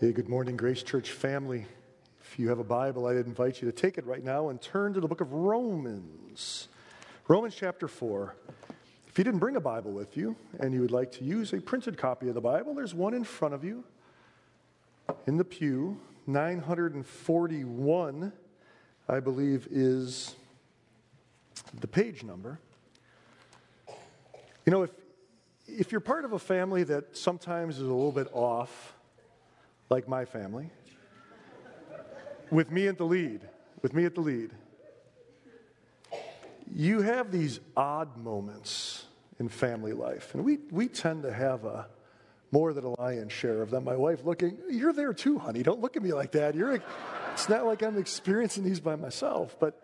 Hey, good morning, Grace Church family. If you have a Bible, I'd invite you to take it right now and turn to the book of Romans. Romans chapter 4. If you didn't bring a Bible with you and you would like to use a printed copy of the Bible, there's one in front of you in the pew. 941, I believe, is the page number. You know, if, if you're part of a family that sometimes is a little bit off, like my family, with me at the lead, with me at the lead, you have these odd moments in family life. And we, we tend to have a more than a lion's share of them. My wife looking, you're there too, honey. Don't look at me like that. You're, it's not like I'm experiencing these by myself. But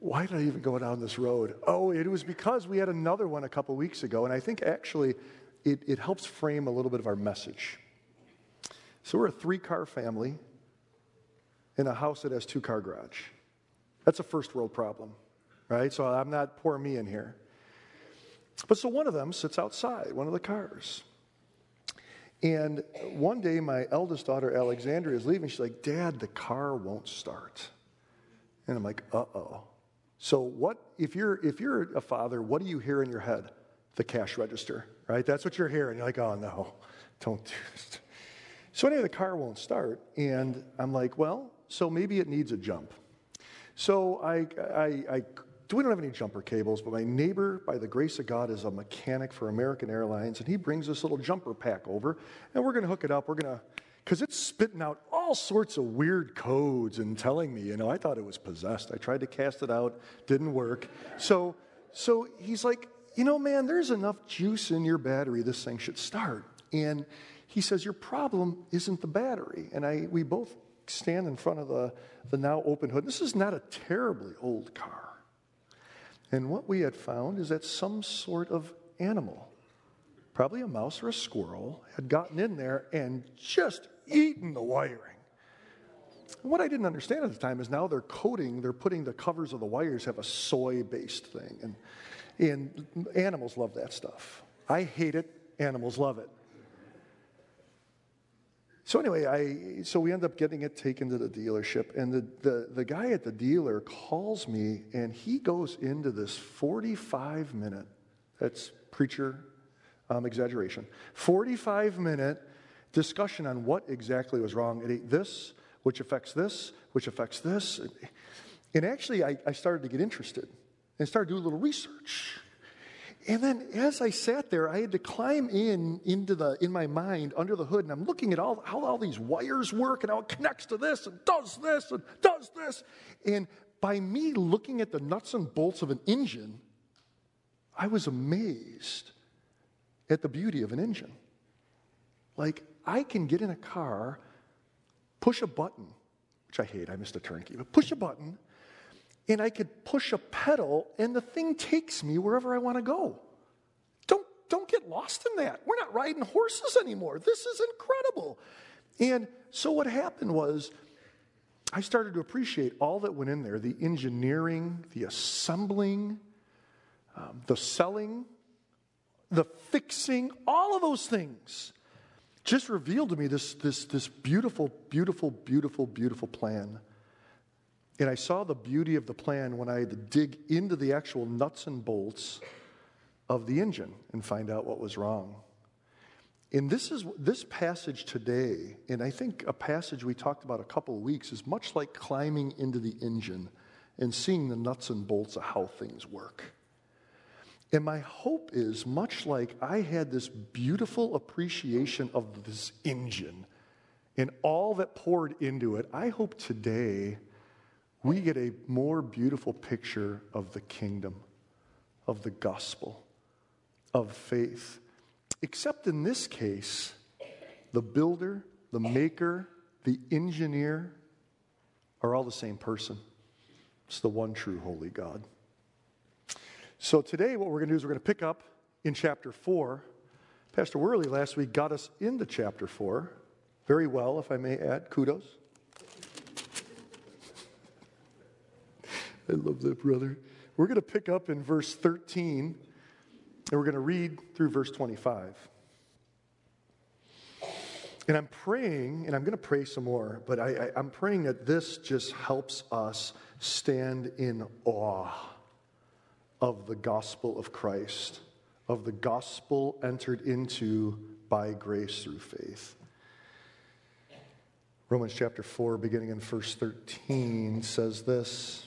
why did I even go down this road? Oh, it was because we had another one a couple weeks ago. And I think actually it, it helps frame a little bit of our message. So we're a three car family in a house that has two car garage. That's a first world problem, right? So I'm not poor me in here. But so one of them sits outside, one of the cars. And one day, my eldest daughter, Alexandria, is leaving. She's like, Dad, the car won't start. And I'm like, uh oh. So, what, if you're, if you're a father, what do you hear in your head? The cash register right? That's what you're hearing. You're like, oh no, don't do this. So anyway, the car won't start. And I'm like, well, so maybe it needs a jump. So I, I, I we don't have any jumper cables, but my neighbor, by the grace of God, is a mechanic for American Airlines, and he brings this little jumper pack over, and we're going to hook it up. We're going to, because it's spitting out all sorts of weird codes and telling me, you know, I thought it was possessed. I tried to cast it out, didn't work. So, so he's like, you know, man, there's enough juice in your battery, this thing should start. And he says, Your problem isn't the battery. And I, we both stand in front of the, the now open hood. This is not a terribly old car. And what we had found is that some sort of animal, probably a mouse or a squirrel, had gotten in there and just eaten the wiring. What I didn't understand at the time is now they're coating, they're putting the covers of the wires have a soy based thing. And and animals love that stuff. I hate it, animals love it. So anyway, I so we end up getting it taken to the dealership, and the, the, the guy at the dealer calls me and he goes into this 45 minute, that's preacher um, exaggeration, 45 minute discussion on what exactly was wrong. It ate this, which affects this, which affects this. And actually, I, I started to get interested and started doing a little research. And then as I sat there, I had to climb in into the in my mind under the hood, and I'm looking at all how all these wires work and how it connects to this and does this and does this. And by me looking at the nuts and bolts of an engine, I was amazed at the beauty of an engine. Like I can get in a car, push a button, which I hate, I missed a turnkey, but push a button and I could push a pedal and the thing takes me wherever I want to go. Don't, don't get lost in that. We're not riding horses anymore. This is incredible. And so what happened was I started to appreciate all that went in there the engineering, the assembling, um, the selling, the fixing, all of those things just revealed to me this, this, this beautiful, beautiful, beautiful, beautiful plan and I saw the beauty of the plan when I had to dig into the actual nuts and bolts of the engine and find out what was wrong. And this is this passage today, and I think a passage we talked about a couple of weeks is much like climbing into the engine and seeing the nuts and bolts of how things work. And my hope is much like I had this beautiful appreciation of this engine and all that poured into it, I hope today we get a more beautiful picture of the kingdom, of the gospel, of faith. Except in this case, the builder, the maker, the engineer are all the same person. It's the one true holy God. So today, what we're going to do is we're going to pick up in chapter 4. Pastor Worley last week got us into chapter 4 very well, if I may add. Kudos. I love that, brother. We're going to pick up in verse 13 and we're going to read through verse 25. And I'm praying, and I'm going to pray some more, but I, am praying that this just helps us stand in awe of the gospel of Christ, of the gospel entered into by grace through faith. Romans chapter 4, beginning in verse 13, says this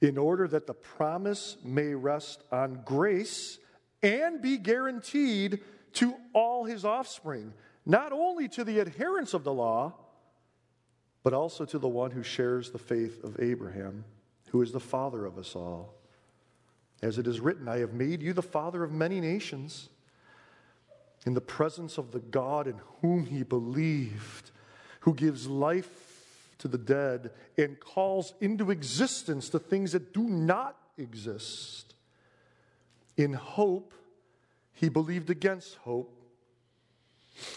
in order that the promise may rest on grace and be guaranteed to all his offspring, not only to the adherents of the law, but also to the one who shares the faith of Abraham, who is the father of us all. As it is written, I have made you the father of many nations in the presence of the God in whom he believed who gives life to the dead and calls into existence the things that do not exist. In hope, he believed against hope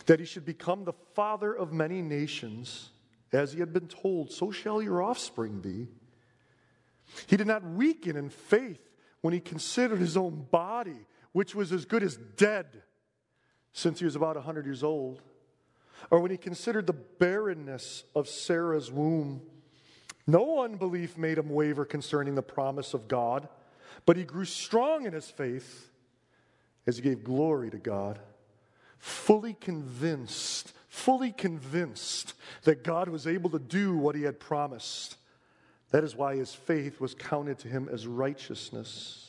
that he should become the father of many nations, as he had been told, so shall your offspring be. He did not weaken in faith when he considered his own body, which was as good as dead since he was about 100 years old or when he considered the barrenness of Sarah's womb. No unbelief made him waver concerning the promise of God, but he grew strong in his faith as he gave glory to God, fully convinced, fully convinced that God was able to do what he had promised. That is why his faith was counted to him as righteousness.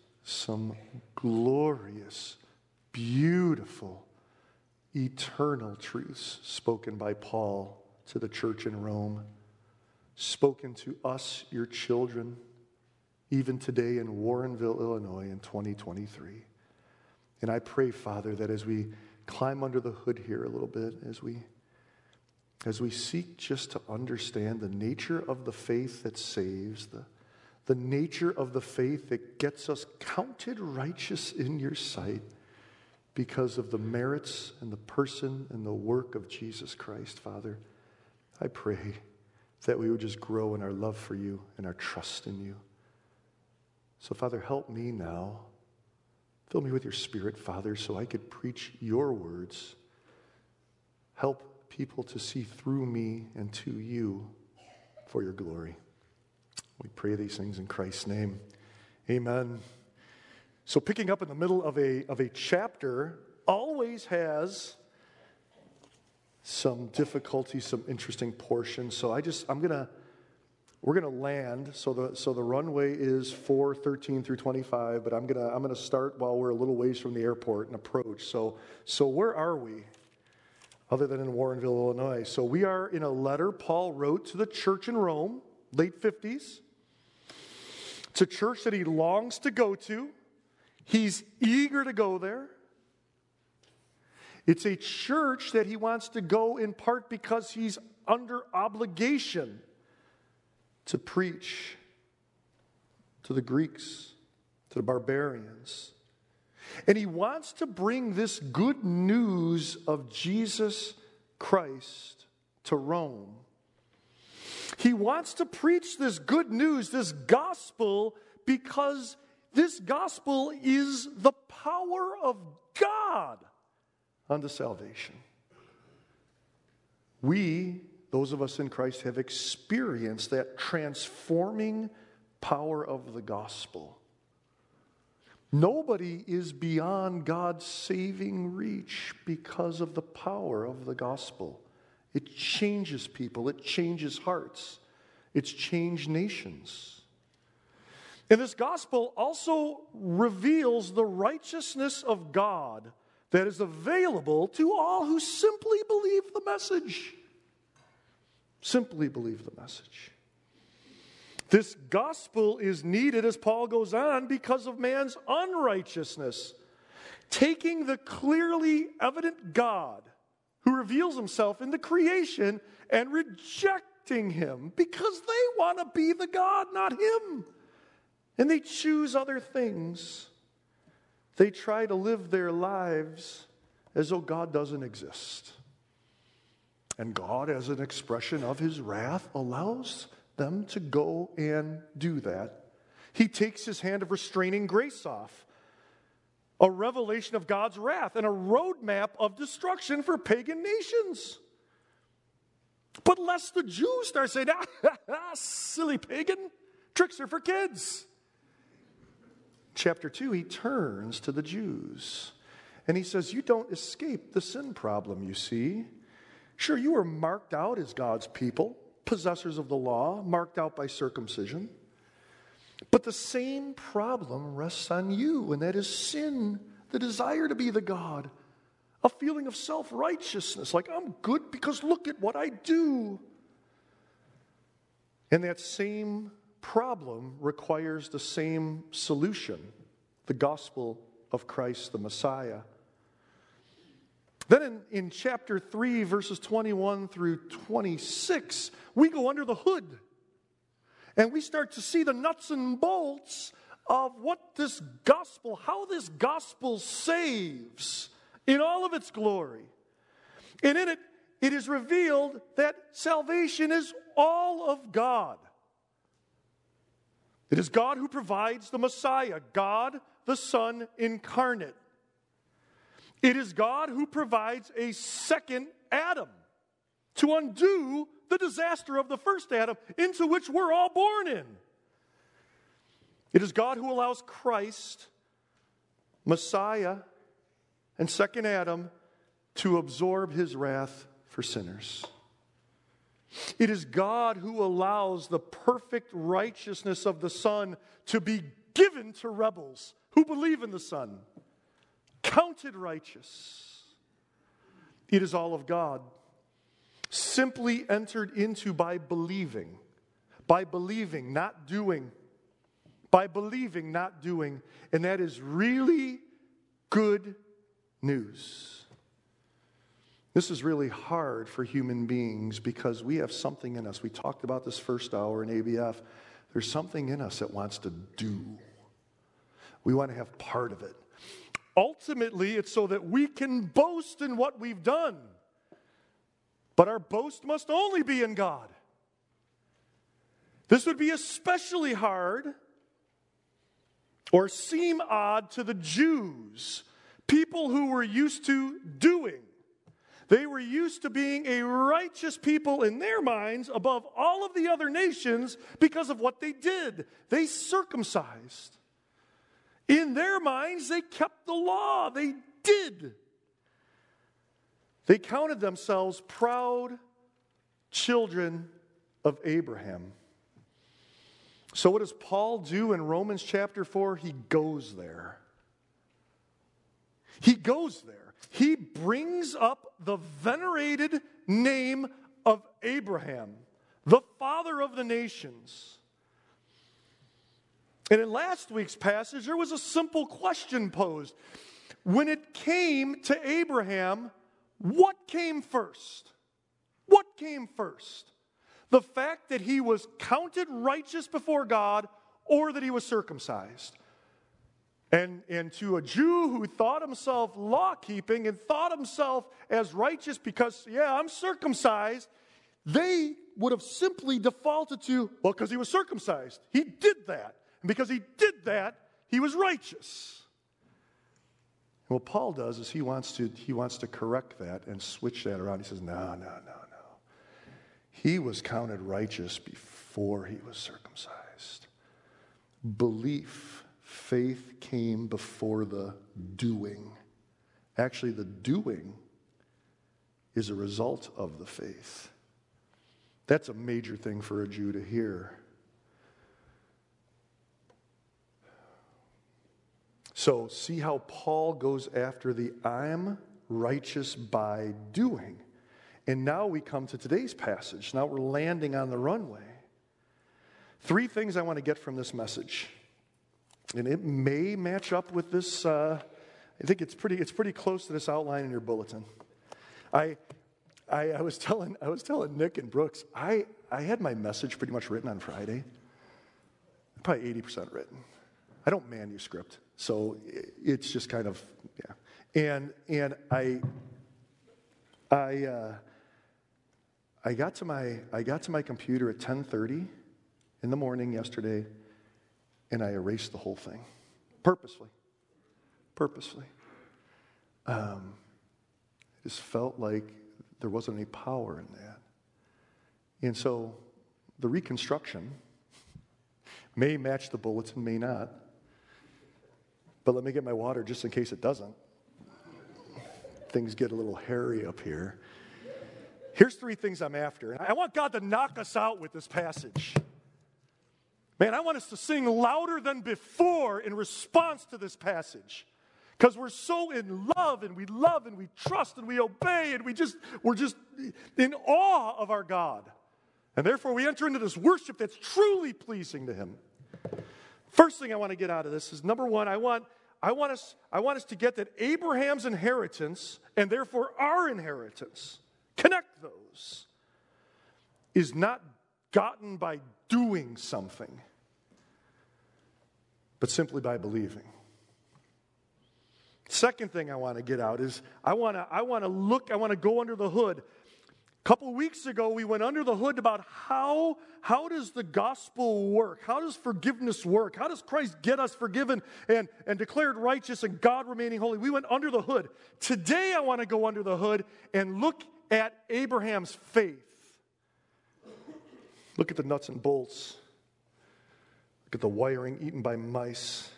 some glorious, beautiful, eternal truths spoken by Paul to the church in Rome, spoken to us, your children, even today in Warrenville, Illinois in 2023. And I pray, Father, that as we climb under the hood here a little bit, as we as we seek just to understand the nature of the faith that saves, the the nature of the faith that gets us counted righteous in your sight because of the merits and the person and the work of Jesus Christ, Father. I pray that we would just grow in our love for you and our trust in you. So, Father, help me now. Fill me with your spirit, Father, so I could preach your words. Help people to see through me and to you for your glory. We pray these things in Christ's name. Amen. So, picking up in the middle of a, of a chapter always has some difficulty, some interesting portions. So, I just, I'm going to, we're going to land. So, the, so the runway is 413 through 25, but I'm going to, I'm going to start while we're a little ways from the airport and approach. So, so where are we? Other than in Warrenville, Illinois. So, we are in a letter Paul wrote to the church in Rome, late 50s. It's a church that he longs to go to, he's eager to go there. It's a church that he wants to go in part because he's under obligation to preach to the Greeks, to the barbarians. And he wants to bring this good news of Jesus Christ to Rome. He wants to preach this good news, this gospel, because this gospel is the power of God unto salvation. We, those of us in Christ, have experienced that transforming power of the gospel. Nobody is beyond God's saving reach because of the power of the gospel. It changes people, it changes hearts, it's changed nations. And this gospel also reveals the righteousness of God that is available to all who simply believe the message. Simply believe the message. This gospel is needed, as Paul goes on, because of man's unrighteousness. Taking the clearly evident God who reveals himself in the creation and rejecting him because they want to be the God, not him. And they choose other things. They try to live their lives as though God doesn't exist. And God, as an expression of his wrath, allows them to go and do that. He takes his hand of restraining grace off, a revelation of God's wrath, and a roadmap of destruction for pagan nations. But lest the Jews start saying, ah, silly pagan, tricks are for kids. Chapter 2, he turns to the Jews and he says, You don't escape the sin problem, you see. Sure, you were marked out as God's people possessors of the law, marked out by circumcision. But the same problem rests on you, and that is sin, the desire to be the God, a feeling of self righteousness, like I'm good because look at what I do. And that same problem requires the same solution the gospel of Christ the Messiah. Then in, in chapter 3, verses 21 through 26, we go under the hood and we start to see the nuts and bolts of what this gospel, how this gospel saves in all of its glory. And in it, it is revealed that salvation is all of God. It is God who provides the Messiah, God the Son incarnate. It is God who provides a second Adam to undo the disaster of the first Adam into which we're all born in. It is God who allows Christ, Messiah, and second Adam to absorb his wrath for sinners. It is God who allows the perfect righteousness of the Son to be given to rebels who believe in the Son counted righteous. It is all of God, simply entered into by believing, by believing, not doing, by believing, not doing. And that is really good news. This is really hard for human beings because we have something in us. We talked about this first hour in ABF. There's something in us that wants to do. We want to have part of it. Ultimately, it's so that we can boast in what we've done. But our boast must only be in God. This would be especially hard or seem odd to the Jews, people who were used to doing. They were used to being a righteous people in their minds above all of the other nations because of what they did. They circumcised. In their minds, they kept the law. They did. They counted themselves proud children of Abraham. So, what does Paul do in Romans chapter 4? He goes there. He goes there. He brings up the venerated name of Abraham, the father of the nations. And in last week's passage, there was a simple question posed. When it came to Abraham, what came first? What came first? The fact that he was counted righteous before God or that he was circumcised? And, and to a Jew who thought himself law keeping and thought himself as righteous because, yeah, I'm circumcised, they would have simply defaulted to, well, because he was circumcised. He did that. And because he did that, he was righteous. What Paul does is he wants to, he wants to correct that and switch that around. He says, no, no, no, no. He was counted righteous before he was circumcised. Belief, faith came before the doing. Actually, the doing is a result of the faith. That's a major thing for a Jew to hear. So, see how Paul goes after the I'm righteous by doing. And now we come to today's passage. Now we're landing on the runway. Three things I want to get from this message. And it may match up with this. Uh, I think it's pretty, it's pretty close to this outline in your bulletin. I, I, I, was telling, I was telling Nick and Brooks, I, I had my message pretty much written on Friday, probably 80% written. I don't manuscript, so it's just kind of, yeah. And, and I, I, uh, I got to my, I got to my computer at 1030 in the morning yesterday, and I erased the whole thing purposely. Purposely. Um, it just felt like there wasn't any power in that. And so the reconstruction may match the bullets and may not. But let me get my water just in case it doesn't. Things get a little hairy up here. Here's three things I'm after. I want God to knock us out with this passage. Man, I want us to sing louder than before in response to this passage. Because we're so in love and we love and we trust and we obey and we just, we're just in awe of our God. And therefore we enter into this worship that's truly pleasing to Him. First thing I want to get out of this is number one, I want, I want, us, I want us to get that Abraham's inheritance and therefore our inheritance, connect those, is not gotten by doing something but simply by believing. Second thing I want to get out is I want to I want to look I want to go under the hood. A couple weeks ago we went under the hood about how how does the gospel work? How does forgiveness work? How does Christ get us forgiven and and declared righteous and God remaining holy? We went under the hood. Today I want to go under the hood and look at Abraham's faith. Look at the nuts and bolts. Look at the wiring eaten by mice.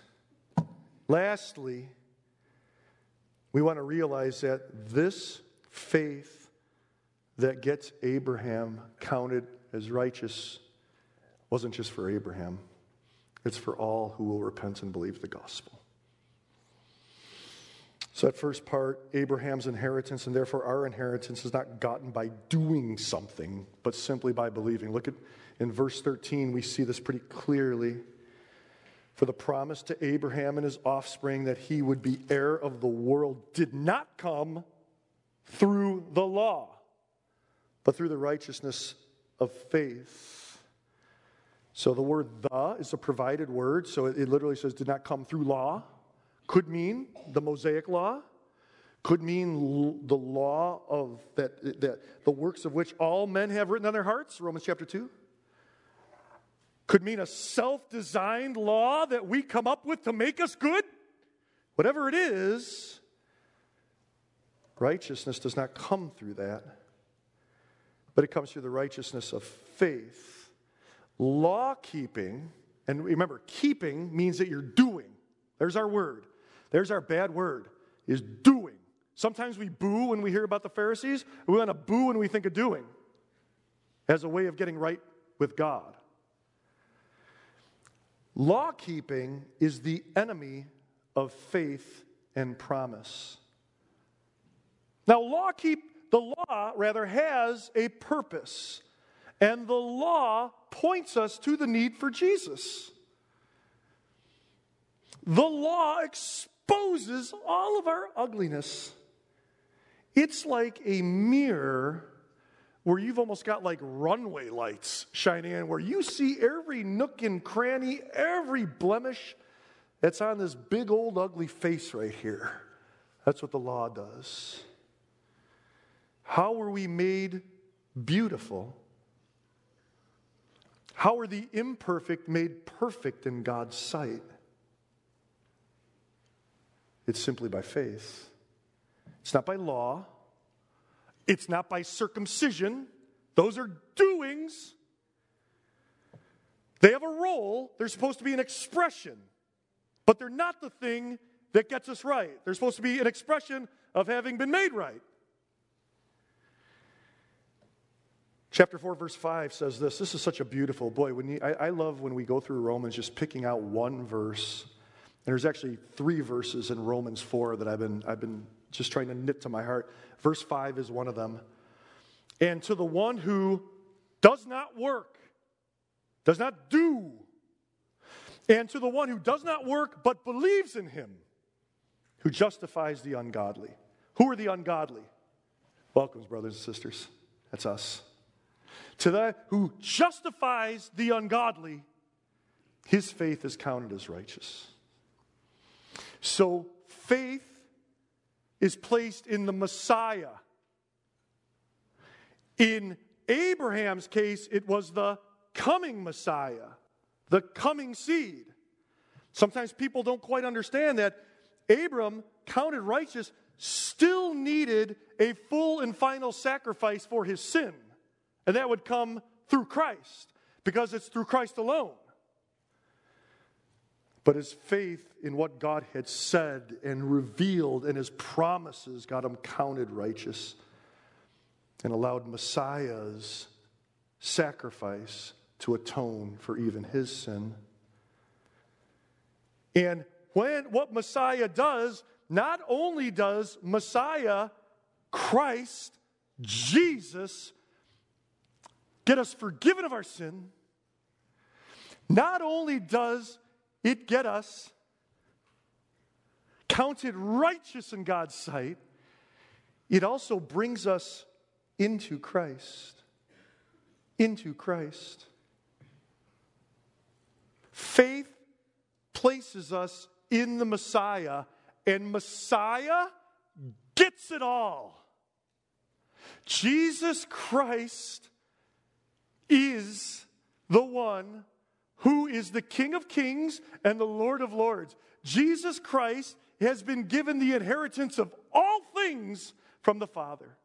Lastly, we want to realize that this faith that gets Abraham counted as righteous wasn't just for Abraham, it's for all who will repent and believe the gospel. So, that first part, Abraham's inheritance, and therefore our inheritance, is not gotten by doing something, but simply by believing. Look at in verse 13, we see this pretty clearly. For the promise to Abraham and his offspring that he would be heir of the world did not come through the law, but through the righteousness of faith. So the word the is a provided word, so it literally says did not come through law. Could mean the Mosaic law, could mean the law of that, that the works of which all men have written on their hearts, Romans chapter 2 could mean a self designed law that we come up with to make us good. Whatever it is, righteousness does not come through that, but it comes through the righteousness of faith. Law keeping, and remember, keeping means that you're doing. There's our word. There's our bad word, is doing. Sometimes we boo when we hear about the Pharisees. We want to boo when we think of doing as a way of getting right with God. Law keeping is the enemy of faith and promise. Now, law keep the law rather has a purpose, and the law points us to the need for Jesus. The law exposes all of our ugliness. It's like a mirror where you've almost got like runway lights shining in, where you see every nook and cranny, every blemish that's on this big old ugly face right here. That's what the law does. How were we made beautiful? How are the imperfect made perfect in God's sight? It's simply by faith. It's not by law. It's not by circumcision, those are doings. They have a role, they're supposed to be an expression. but they're not the thing that gets us right. They're supposed to be an expression of having been made right. Chapter 4, verse 5 says this. This is such a beautiful, boy, when you, I, I love when we go through Romans just picking out one verse. And there's actually three verses in Romans 4 that I've been, I've been just trying to knit to my heart. Verse 5 is one of them. And to the one who does not work, does not do, and to the one who does not work but believes in him, who justifies the ungodly. Who are the ungodly? Welcomes, brothers and sisters. That's us. To that who justifies the ungodly, his faith is counted as righteous. So faith is placed in the Messiah. In Abraham's case, it was the coming Messiah, the coming seed. Sometimes people don't quite understand that Abram, counted righteous, still needed a full and final sacrifice for his sin. And that would come through Christ, because it's through Christ alone. But his faith in what God had said and revealed and his promises got him counted righteous and allowed Messiah's sacrifice to atone for even his sin. And when what Messiah does, not only does Messiah, Christ, Jesus, get us forgiven of our sin, not only does it get us counted righteous in God's sight, it also brings us into Christ. Into Christ. Faith places us in the Messiah, and Messiah gets it all. Jesus Christ is the one who is the King of Kings and the Lord of Lords. Jesus Christ has been given the inheritance of all things from the Father.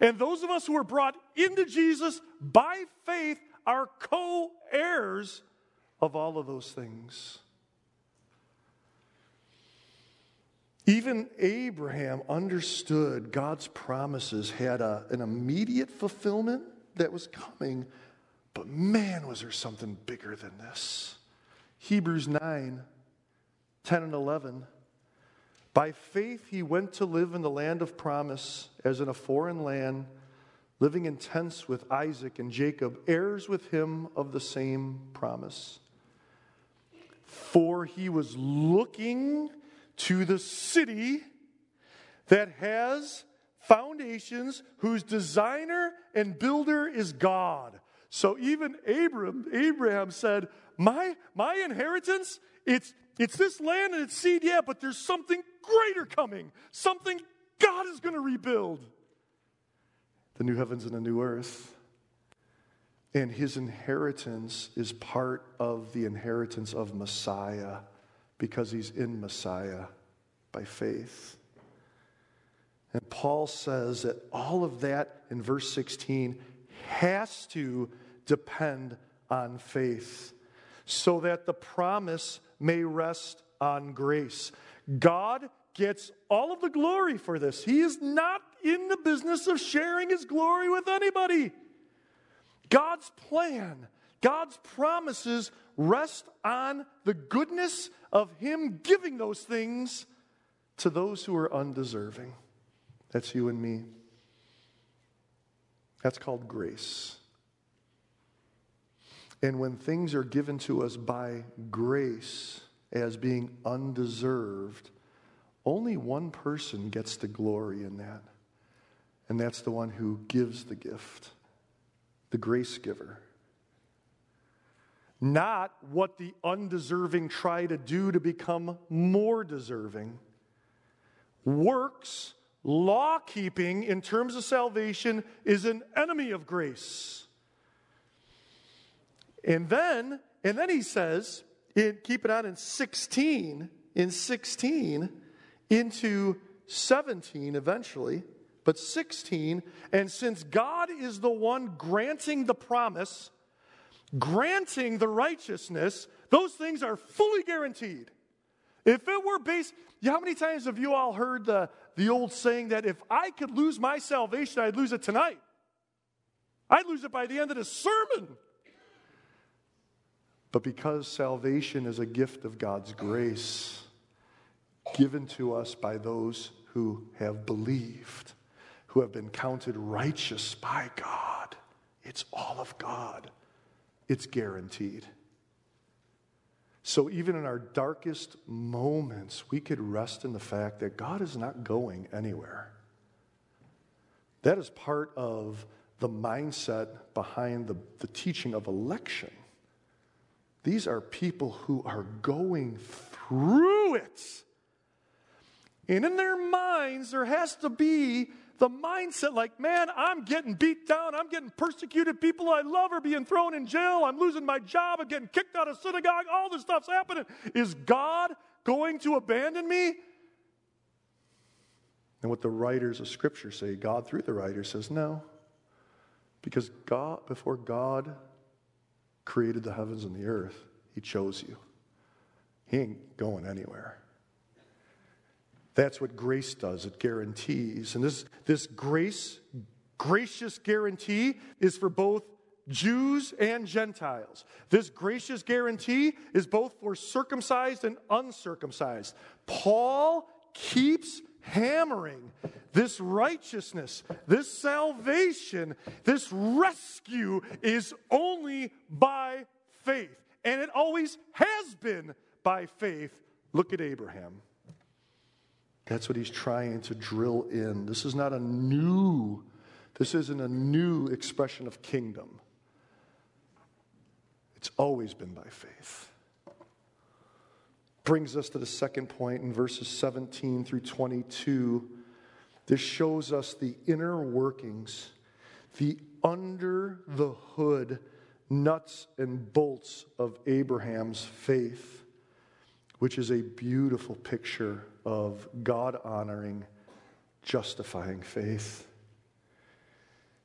And those of us who are brought into Jesus by faith are co heirs of all of those things. Even Abraham understood God's promises had a, an immediate fulfillment that was coming but man, was there something bigger than this. Hebrews 9 10 and 11. By faith, he went to live in the land of promise, as in a foreign land, living in tents with Isaac and Jacob, heirs with him of the same promise. For he was looking to the city that has foundations, whose designer and builder is God. So even Abram, Abraham said, my, my inheritance, it's, it's this land and its seed, yeah, but there's something greater coming, something God is going to rebuild. The new heavens and the new earth. And his inheritance is part of the inheritance of Messiah because he's in Messiah by faith. And Paul says that all of that in verse 16 has to depend on faith so that the promise may rest on grace. God gets all of the glory for this. He is not in the business of sharing his glory with anybody. God's plan, God's promises rest on the goodness of him giving those things to those who are undeserving. That's you and me. That's called grace. And when things are given to us by grace as being undeserved, only one person gets the glory in that. And that's the one who gives the gift, the grace giver. Not what the undeserving try to do to become more deserving. Works Law keeping, in terms of salvation, is an enemy of grace. And then, and then he says, in, keep it on in 16, in 16 into 17 eventually, but 16, and since God is the one granting the promise, granting the righteousness, those things are fully guaranteed. If it were based, how many times have you all heard the, the old saying that if I could lose my salvation, I'd lose it tonight? I'd lose it by the end of the sermon. But because salvation is a gift of God's grace, given to us by those who have believed, who have been counted righteous by God, it's all of God. It's guaranteed. So, even in our darkest moments, we could rest in the fact that God is not going anywhere. That is part of the mindset behind the, the teaching of election. These are people who are going through it. And in their minds, there has to be the mindset like, man, I'm getting beat down. I'm getting persecuted. People I love are being thrown in jail. I'm losing my job. I'm getting kicked out of synagogue. All this stuff's happening. Is God going to abandon me? And what the writers of Scripture say, God through the writer says, no. Because God, before God created the heavens and the earth, He chose you. He ain't going anywhere. That's what grace does. It guarantees. And this, this grace, gracious guarantee is for both Jews and Gentiles. This gracious guarantee is both for circumcised and uncircumcised. Paul keeps hammering this righteousness, this salvation, this rescue is only by faith. And it always has been by faith. Look at Abraham. That's what he's trying to drill in. This is not a new, this isn't a new expression of kingdom. It's always been by faith. Brings us to the second point in verses 17 through 22. This shows us the inner workings, the under the hood nuts and bolts of Abraham's faith, which is a beautiful picture of God honoring, justifying faith.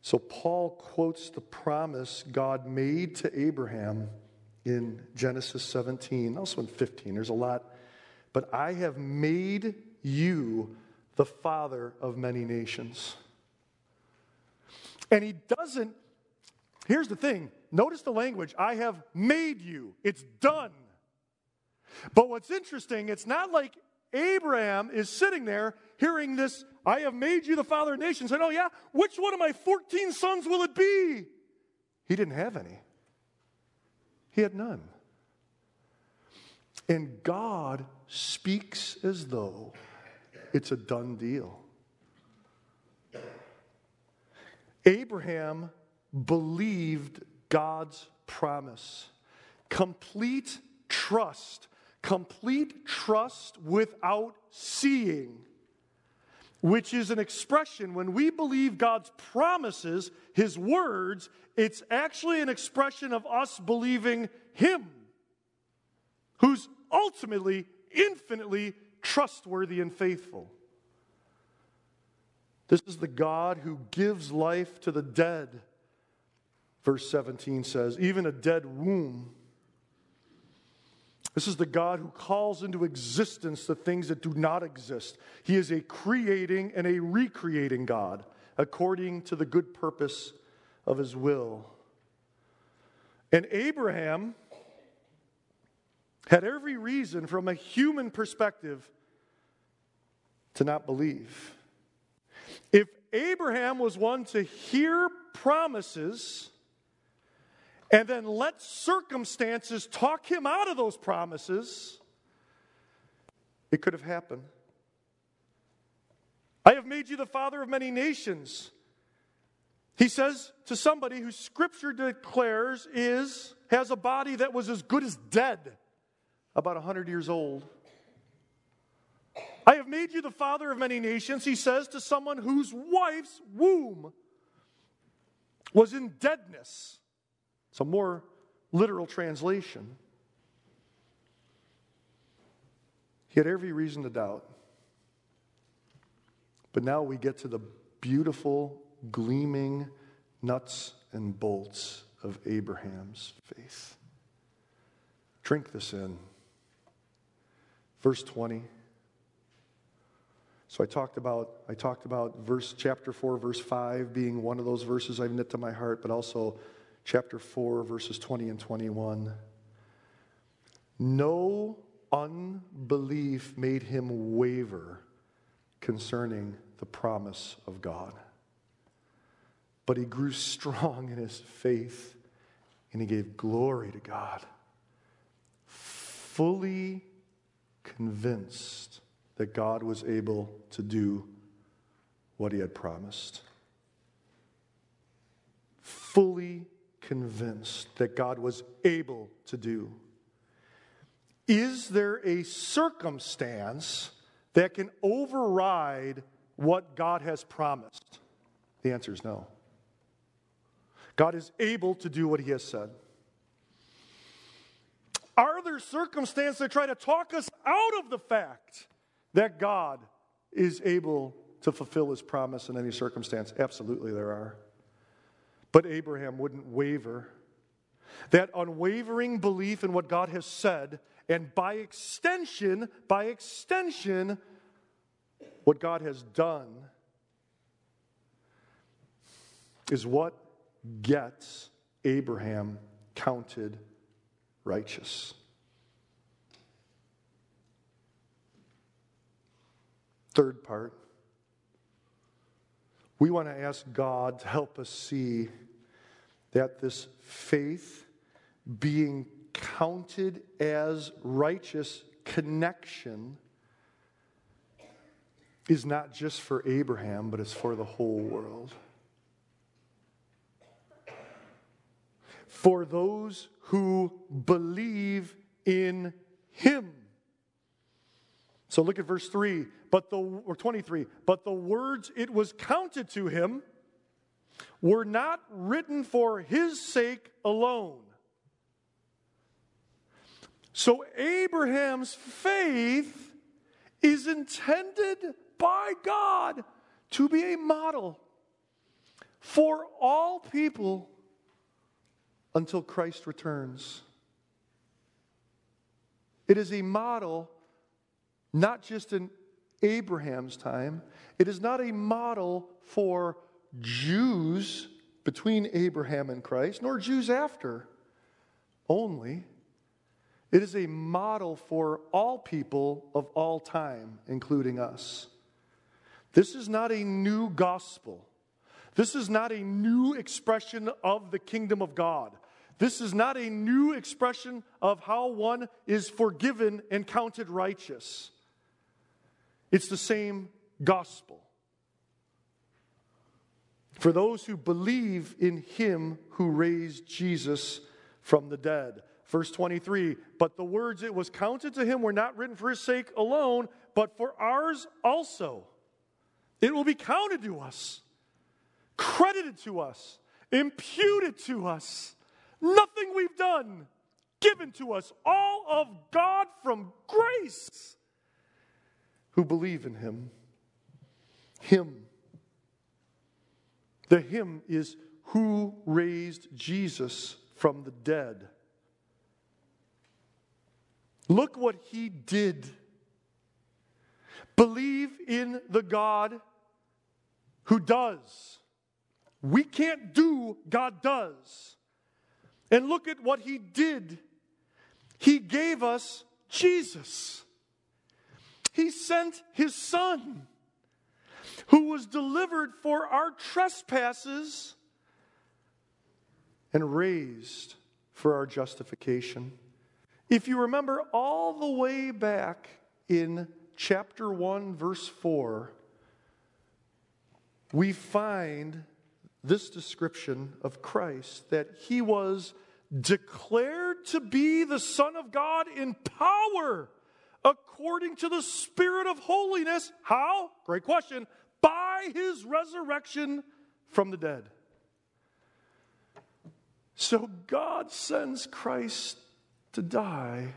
So Paul quotes the promise God made to Abraham in Genesis 17, also in 15. There's a lot. But I have made you the father of many nations. And he doesn't, here's the thing notice the language I have made you, it's done. But what's interesting, it's not like Abraham is sitting there hearing this, I have made you the father of nations. And oh, yeah, which one of my 14 sons will it be? He didn't have any, he had none. And God speaks as though it's a done deal. Abraham believed God's promise. Complete trust complete trust without seeing, which is an expression when we believe God's promises, His words, it's actually an expression of us believing Him, who's ultimately, infinitely trustworthy and faithful. This is the God who gives life to the dead. Verse 17 says, even a dead womb this is the God who calls into existence the things that do not exist. He is a creating and a recreating God according to the good purpose of his will. And Abraham had every reason from a human perspective to not believe. If Abraham was one to hear promises and then let circumstances talk him out of those promises, it could have happened. I have made you the father of many nations. He says to somebody who scripture declares is has a body that was as good as dead, about 100 years old. I have made you the father of many nations, he says to someone whose wife's womb was in deadness. It's a more literal translation. He had every reason to doubt. But now we get to the beautiful, gleaming nuts and bolts of Abraham's faith. Drink this in. Verse 20. So I talked about I talked about verse chapter 4 verse 5 being one of those verses I've knit to my heart but also chapter 4 verses 20 and 21. No unbelief made him waver concerning the promise of God. But he grew strong in his faith and he gave glory to God, fully convinced that God was able to do what he had promised. Fully convinced that God was able to do. Is there a circumstance that can override what God has promised? The answer is no. God is able to do what he has said. Are there circumstances that try to talk us out of the fact that God is able to fulfill his promise in any circumstance? Absolutely, there are. But Abraham wouldn't waver. That unwavering belief in what God has said, and by extension, by extension, what God has done, is what gets Abraham counted righteous. Third part, we want to ask God to help us see that this faith being counted as righteous connection is not just for Abraham, but it's for the whole world. For those who believe in him. So look at verse 3, but the or 23, but the words it was counted to him were not written for his sake alone. So Abraham's faith is intended by God to be a model for all people until Christ returns. It is a model not just in Abraham's time, it is not a model for Jews between Abraham and Christ, nor Jews after only. It is a model for all people of all time, including us. This is not a new gospel. This is not a new expression of the kingdom of God. This is not a new expression of how one is forgiven and counted righteous. It's the same gospel. For those who believe in him who raised Jesus from the dead. Verse 23 But the words it was counted to him were not written for his sake alone, but for ours also. It will be counted to us, credited to us, imputed to us. Nothing we've done, given to us, all of God from grace who believe in him. Him. The him is who raised Jesus from the dead. Look what he did. Believe in the God who does. We can't do, God does. And look at what he did. He gave us Jesus. He sent his son, who was delivered for our trespasses and raised for our justification. If you remember all the way back in chapter 1, verse 4, we find this description of Christ that he was declared to be the Son of God in power according to the Spirit of holiness. How? Great question. By his resurrection from the dead. So God sends Christ to die,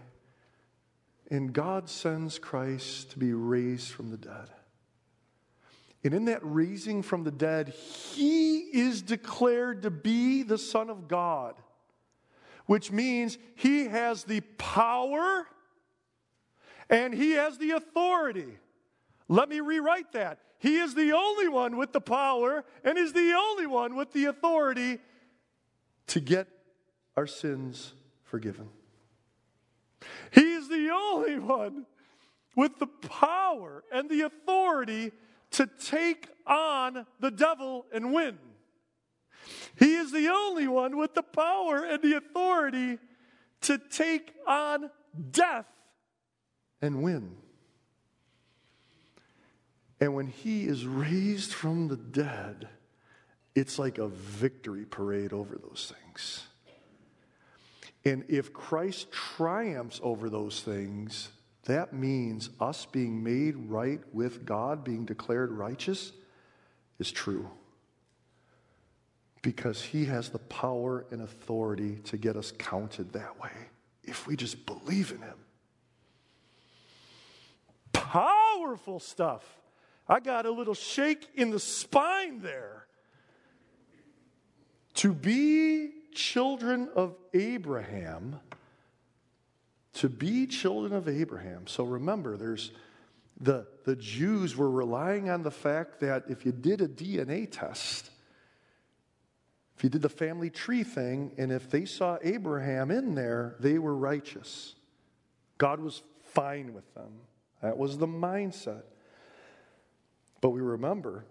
and God sends Christ to be raised from the dead. And in that raising from the dead, he is declared to be the Son of God, which means he has the power and he has the authority. Let me rewrite that. He is the only one with the power and is the only one with the authority to get our sins forgiven. He is the only one with the power and the authority to take on the devil and win. He is the only one with the power and the authority to take on death and win. And when he is raised from the dead, it's like a victory parade over those things. And if Christ triumphs over those things, that means us being made right with God, being declared righteous, is true. Because he has the power and authority to get us counted that way if we just believe in him. Powerful stuff. I got a little shake in the spine there. To be children of Abraham to be children of Abraham. So remember, there's the, the Jews were relying on the fact that if you did a DNA test, if you did the family tree thing, and if they saw Abraham in there, they were righteous. God was fine with them. That was the mindset. But we remember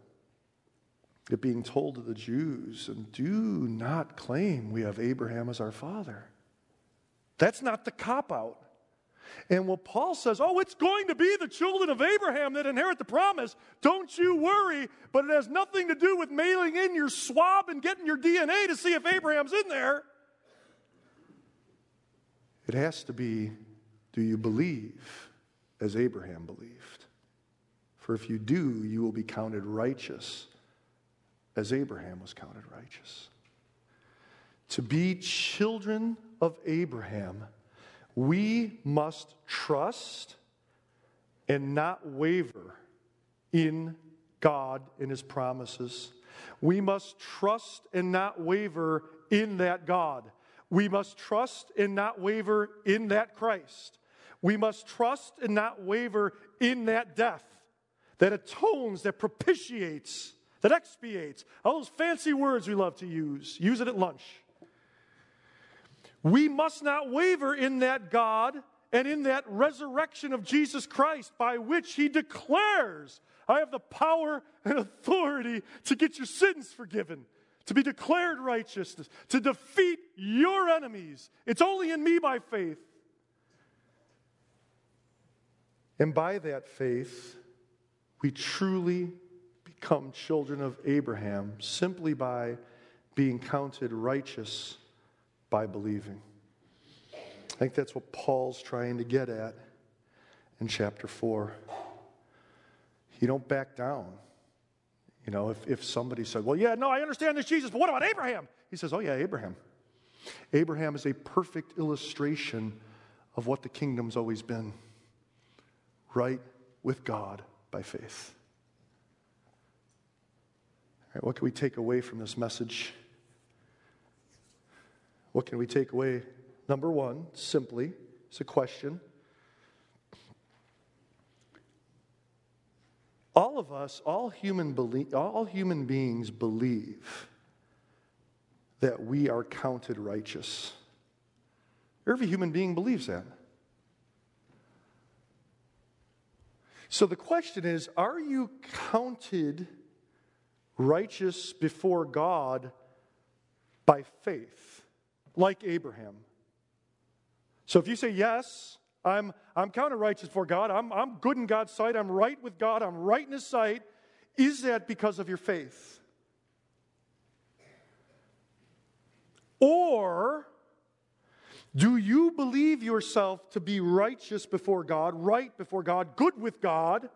it being told to the Jews, and do not claim we have Abraham as our father. That's not the cop out. And what Paul says, oh, it's going to be the children of Abraham that inherit the promise. Don't you worry, but it has nothing to do with mailing in your swab and getting your DNA to see if Abraham's in there. It has to be do you believe as Abraham believed? For if you do, you will be counted righteous as Abraham was counted righteous. To be children of Abraham, we must trust and not waver in God and His promises. We must trust and not waver in that God. We must trust and not waver in that Christ. We must trust and not waver in that death that atones, that propitiates, that expiates. All those fancy words we love to use. Use it at lunch. We must not waver in that God and in that resurrection of Jesus Christ by which he declares, I have the power and authority to get your sins forgiven, to be declared righteousness, to defeat your enemies. It's only in me by faith. And by that faith, we truly become children of Abraham simply by being counted righteous by believing. I think that's what Paul's trying to get at in chapter 4. You don't back down. You know, if, if somebody said, Well, yeah, no, I understand this Jesus, but what about Abraham? He says, Oh, yeah, Abraham. Abraham is a perfect illustration of what the kingdom's always been right with God by faith. All right, what can we take away from this message? What can we take away? Number one, simply, it's a question. All of us, all human, belie- all human beings believe that we are counted righteous. Every human being believes that. So the question is are you counted righteous before God by faith? like Abraham. So if you say, Yes, I'm, I'm counted righteous for God, I'm, I'm good in God's sight, I'm right with God, I'm right in His sight, is that because of your faith? Or do you to be righteous before God, right before God, good with God,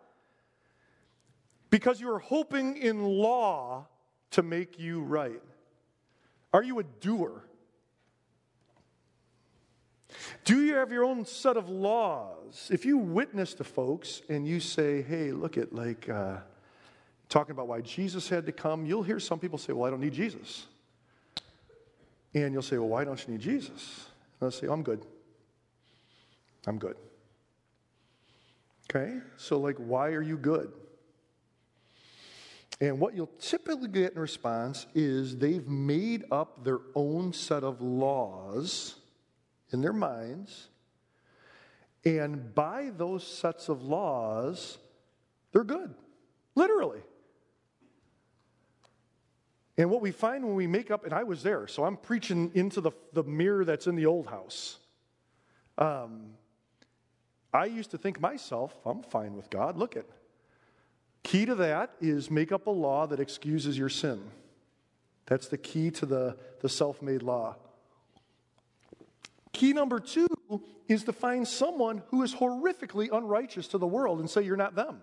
because you're hoping in law to make you right? Are you a doer? Do you have your own set of laws? If you witness to folks and you say, hey, look at like, uh, talking about why Jesus had to come, you'll hear some people say, Well, I don't need Jesus. And you'll say, Well, why don't you need Jesus? And they'll say, oh, I'm good. I'm good. Okay? So, like, why are you good? And what you'll typically get in response is they've made up their own set of laws in their minds. And by those sets of laws, they're good. Literally. And what we find when we make up, and I was there, so I'm preaching into the, the mirror that's in the old house. Um, I used to think myself, I'm fine with God. Look at. Key to that is make up a law that excuses your sin. That's the key to the, the self made law. Key number two is to find someone who is horrifically unrighteous to the world and say, You're not them.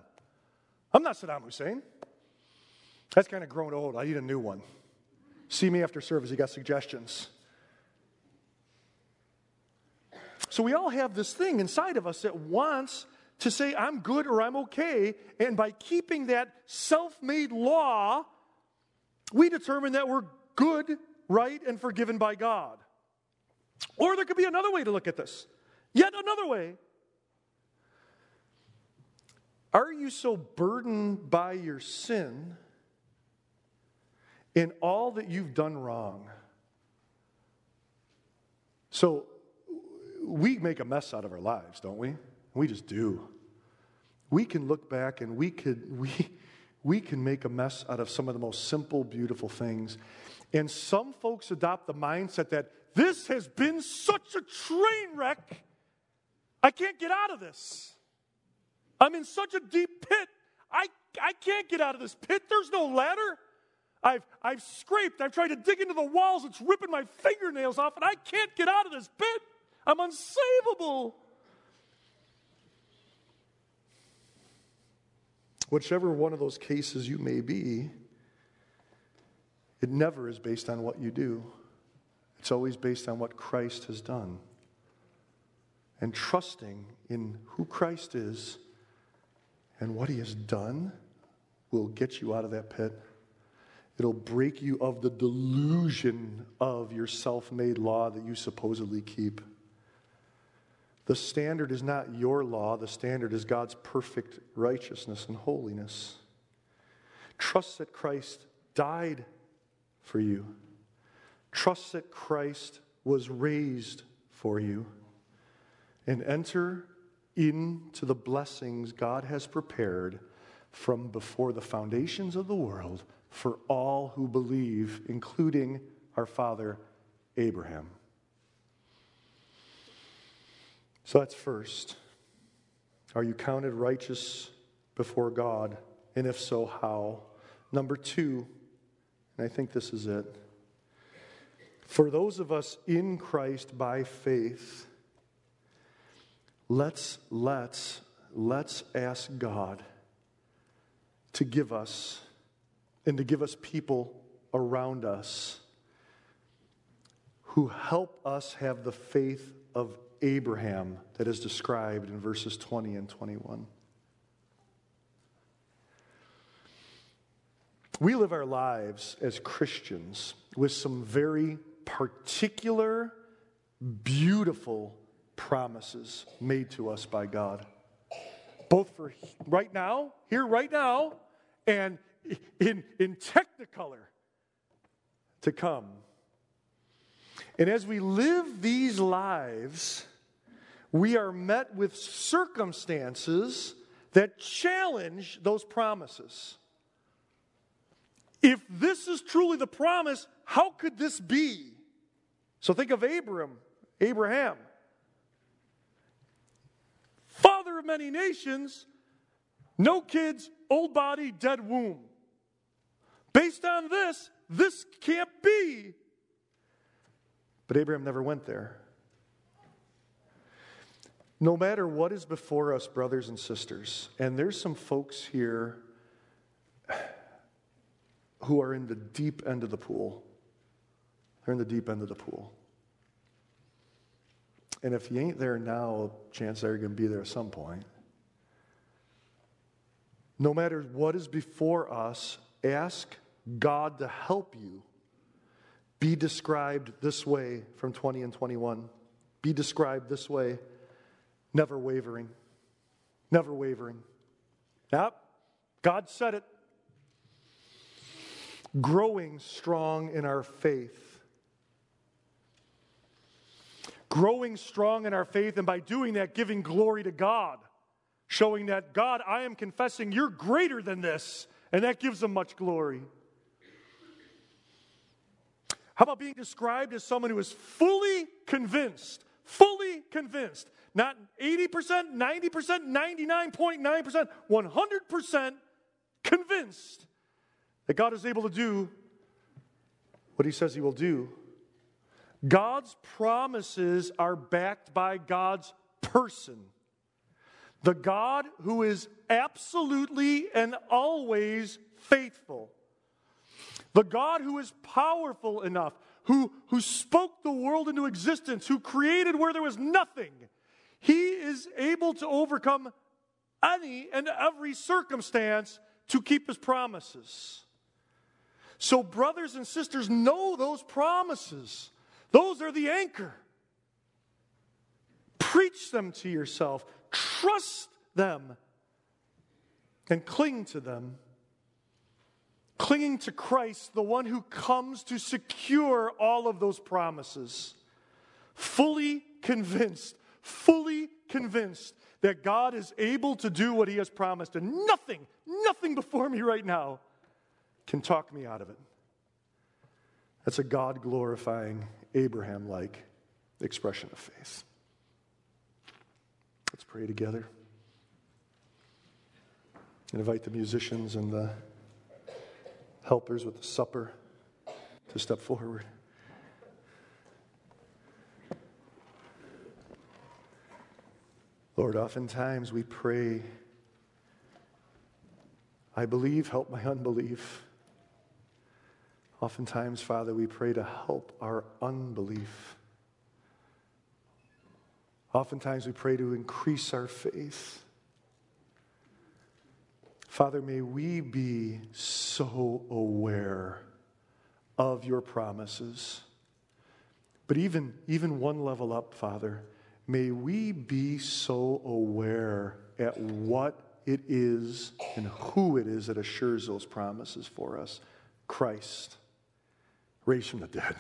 I'm not Saddam Hussein. That's kind of grown old. I need a new one. See me after service. You got suggestions. So we all have this thing inside of us that wants to say, I'm good or I'm okay. And by keeping that self made law, we determine that we're good, right, and forgiven by God. Or there could be another way to look at this. Yet another way. Are you so burdened by your sin in all that you've done wrong? So, we make a mess out of our lives, don't we? We just do. We can look back and we could we we can make a mess out of some of the most simple, beautiful things. And some folks adopt the mindset that this has been such a train wreck, I can't get out of this. I'm in such a deep pit. I, I can't get out of this pit. There's no ladder. I've, I've scraped. I've tried to dig into the walls. It's ripping my fingernails off, and I can't get out of this pit. I'm unsavable. Whichever one of those cases you may be, it never is based on what you do. It's always based on what Christ has done. And trusting in who Christ is and what he has done will get you out of that pit. It'll break you of the delusion of your self made law that you supposedly keep. The standard is not your law, the standard is God's perfect righteousness and holiness. Trust that Christ died for you. Trust that Christ was raised for you. And enter into the blessings God has prepared from before the foundations of the world for all who believe, including our father Abraham. So that's first. Are you counted righteous before God? And if so, how? Number two, and I think this is it. For those of us in Christ by faith, let's, let's, let's ask God to give us and to give us people around us who help us have the faith of Abraham that is described in verses 20 and 21. We live our lives as Christians with some very particular, beautiful promises made to us by God. Both for right now, here right now, and in, in technicolor to come. And as we live these lives, we are met with circumstances that challenge those promises. If this is truly the promise, how could this be? So think of Abram, Abraham. Father of many nations, no kids, old body, dead womb. Based on this, this can't be. But Abraham never went there. No matter what is before us, brothers and sisters, and there's some folks here who are in the deep end of the pool. They're in the deep end of the pool. And if you ain't there now, chances are you're going to be there at some point. no matter what is before us, ask God to help you be described this way from 20 and 21. Be described this way, never wavering. Never wavering. Yep, God said it. Growing strong in our faith. Growing strong in our faith, and by doing that, giving glory to God. Showing that, God, I am confessing you're greater than this, and that gives them much glory. How about being described as someone who is fully convinced, fully convinced, not 80%, 90%, 99.9%, 100% convinced that God is able to do what he says he will do. God's promises are backed by God's person. The God who is absolutely and always faithful. The God who is powerful enough, who, who spoke the world into existence, who created where there was nothing. He is able to overcome any and every circumstance to keep his promises. So, brothers and sisters, know those promises. Those are the anchor. Preach them to yourself, trust them, and cling to them clinging to Christ, the one who comes to secure all of those promises. Fully convinced, fully convinced that God is able to do what he has promised, and nothing, nothing before me right now can talk me out of it. That's a God glorifying, Abraham like expression of faith. Let's pray together. Invite the musicians and the helpers with the supper to step forward. Lord, oftentimes we pray, I believe, help my unbelief. Oftentimes, Father, we pray to help our unbelief. Oftentimes, we pray to increase our faith. Father, may we be so aware of your promises. But even, even one level up, Father, may we be so aware at what it is and who it is that assures those promises for us Christ, raised from the dead.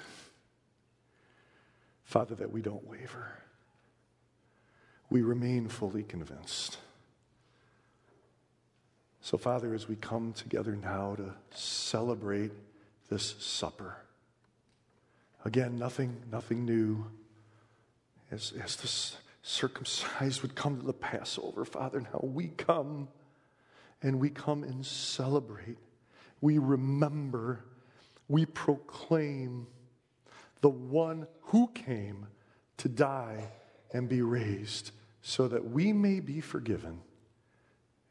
Father, that we don't waver. We remain fully convinced. So, Father, as we come together now to celebrate this supper, again, nothing, nothing new. As, as the circumcised would come to the Passover, Father, now we come and we come and celebrate. We remember, we proclaim the one who came to die and be raised so that we may be forgiven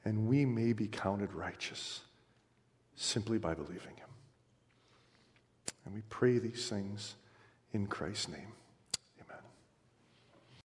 and we may be counted righteous simply by believing him. And we pray these things in Christ's name.